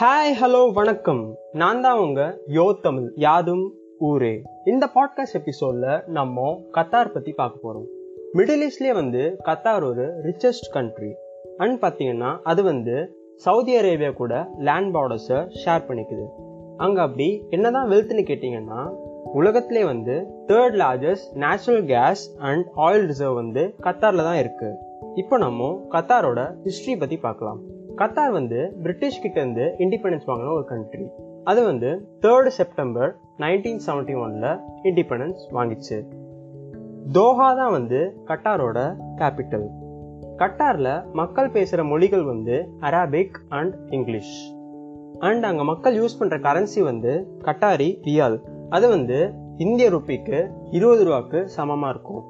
Hi hello வணக்கம். நான் தான் உங்க யோ தமிழ் யாதும் ஊரே. இந்த பாட்காஸ்ட் எபிசோட்ல நம்ம கத்தார் பத்தி பார்க்க போறோம். மிடில் ஈஸ்ட்லயே வந்து கத்தார் ஒரு ரிச்சஸ்ட் கண்ட்ரி அண்ட் பாத்தீங்கன்னா அது வந்து சவுதி அரேபியா கூட லேண்ட் பார்டர்ஸை ஷேர் பண்ணிக்குது. அங்க அப்படி என்னதான் வெல்த்னு கேட்டீங்கன்னா உலகத்திலே வந்து third largest natural gas and oil reserve வந்து கத்தாரில் தான் இருக்கு. இப்போ நம்ம கத்தாரோட ஹிஸ்ட்ரி பற்றி பார்க்கலாம். கத்தார் வந்து பிரிட்டிஷ் கிட்ட இருந்து இண்டிபெண்டன்ஸ் வாங்கின ஒரு கண்ட்ரி அது வந்து தேர்டு செப்டம்பர் நைன்டீன் செவன்டி ஒன்ல இண்டிபெண்டன்ஸ் வாங்கிச்சு. தோஹா தான் வந்து கட்டாரோட கேபிட்டல் கட்டார்ல மக்கள் பேசுற மொழிகள் வந்து அராபிக் அண்ட் இங்கிலீஷ் அண்ட் அங்க மக்கள் யூஸ் பண்ற கரன்சி வந்து கட்டாரி ரியால் அது வந்து இந்திய ருப்பிக்கு இருபது ரூபாக்கு சமமா இருக்கும்.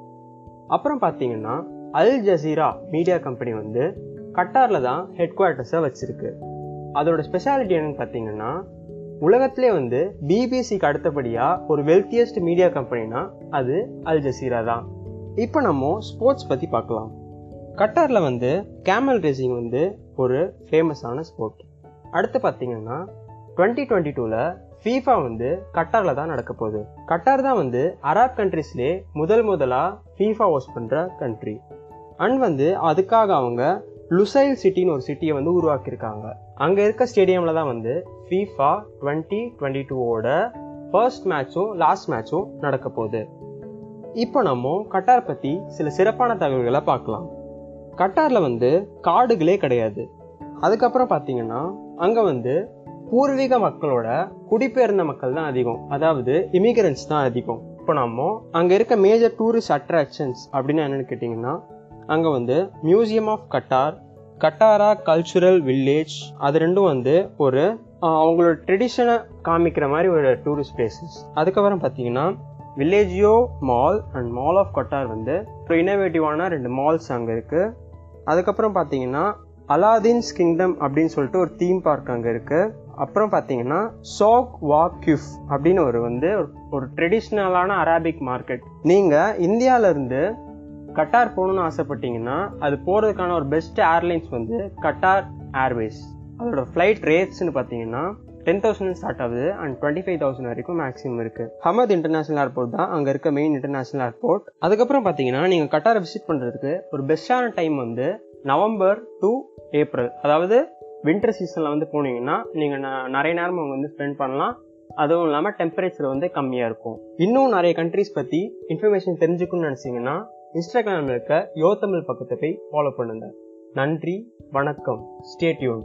அப்புறம் பார்த்தீங்கன்னா அல் ஜசீரா மீடியா கம்பெனி வந்து கட்டாரில் தான் ஹெட் குவார்ட்டர்ஸை வச்சுருக்கு. அதோட ஸ்பெஷாலிட்டி என்னன்னு பார்த்தீங்கன்னா உலகத்திலே வந்து பிபிசிக்கு அடுத்தபடியாக ஒரு வெல்த்தியஸ்ட் மீடியா கம்பெனினா அது அல் ஜசீரா தான். இப்போ நம்ம ஸ்போர்ட்ஸ் பற்றி பார்க்கலாம். கட்டாரில் வந்து கேமல் ரேசிங் வந்து ஒரு ஃபேமஸான ஸ்போர்ட் அடுத்து பார்த்தீங்கன்னா டுவெண்ட்டி டுவெண்ட்டி டூவில் ஃபீஃபா வந்து கட்டாரில் தான் நடக்க போகுது. கட்டார் தான் வந்து அராப் கண்ட்ரீஸ்லேயே முதல் முதலாக ஃபீஃபா ஹோஸ்ட் பண்ணுற கண்ட்ரி அண்ட் வந்து அதுக்காக அவங்க லுசைல் சிட்டின்னு ஒரு சிட்டியை வந்து உருவாக்கியிருக்காங்க. அங்கே இருக்க ஸ்டேடியமில் தான் வந்து ஃபீஃபா டுவெண்ட்டி டுவெண்ட்டி டூவோட ஃபர்ஸ்ட் மேட்சும் லாஸ்ட் மேட்சும் நடக்க போகுது. இப்போ நம்ம கட்டார் பற்றி சில சிறப்பான தகவல்களை பார்க்கலாம். கட்டாரில் வந்து காடுகளே கிடையாது. அதுக்கப்புறம் பார்த்தீங்கன்னா அங்கே வந்து பூர்வீக மக்களோட குடிபெயர்ந்த மக்கள் தான் அதிகம். அதாவது இமிகிரன்ஸ் தான் அதிகம். இப்போ நம்ம அங்கே இருக்க மேஜர் டூரிஸ்ட் அட்ராக்ஷன்ஸ் அப்படின்னு என்னென்னு கேட்டிங்கன்னா அங்கே வந்து museum of Qatar Katara cultural village அது ரெண்டும் வந்து ஒரு அவங்களோட ட்ரெடிஷனை காமிக்கிற மாதிரி ஒரு டூரிஸ்ட் பிளேசஸ் அதுக்கப்புறம் பார்த்தீங்கன்னா Villaggio mall and mall of Qatar வந்து ஒரு ரெண்டு மால்ஸ் அங்கே இருக்குது அதுக்கப்புறம் பார்த்தீங்கன்னா அலாதீன்ஸ் கிங்டம் அப்படின்னு சொல்லிட்டு ஒரு தீம் பார்க் அங்கே இருக்குது அப்புறம் பார்த்தீங்கன்னா சோக் வா கியூஃப் அப்படின்னு ஒரு வந்து ஒரு ட்ரெடிஷ்னலான அராபிக் மார்க்கெட் நீங்கள் இந்தியாவிலேருந்து கட்டார் போகணும்னு ஆசைப்பட்டீங்கன்னா அது போகிறதுக்கான ஒரு பெஸ்ட் ஏர்லைன்ஸ் வந்து கட்டார் ஏர்வேஸ் அதோட ஃப்ளைட் ரேட்ஸ்னு பார்த்தீங்கன்னா டென் தௌசண்ட் ஸ்டார்ட் ஆகுது அண்ட் டுவெண்ட்டி ஃபைவ் தௌசண்ட் வரைக்கும் மேக்ஸிமம் இருக்கு. ஹமத் இன்டர்நேஷனல் ஏர்போர்ட் தான் அங்கே இருக்க மெயின் இன்டர்நேஷனல் ஏர்போர்ட் அதுக்கப்புறம் பார்த்தீங்கன்னா நீங்கள் கட்டாரை விசிட் பண்ணுறதுக்கு ஒரு பெஸ்ட்டான டைம் வந்து நவம்பர் டு ஏப்ரல். அதாவது வின்டர் சீசனில் வந்து போனீங்கன்னா நீங்கள் நிறைய நேரம் அங்கே வந்து ஸ்பெண்ட் பண்ணலாம். அதுவும் இல்லாமல் டெம்பரேச்சர் வந்து கம்மியாக இருக்கும். இன்னும் நிறைய கண்ட்ரிஸ் பற்றி இன்ஃபர்மேஷன் தெரிஞ்சுக்கணும்னு நினச்சிங்கன்னா இன்ஸ்டாகிராமில் இருக்க யோ தமிழ் பக்கத்தை போய் ஃபாலோ பண்ணுங்க. நன்றி வணக்கம். ஸ்டேட்யூன்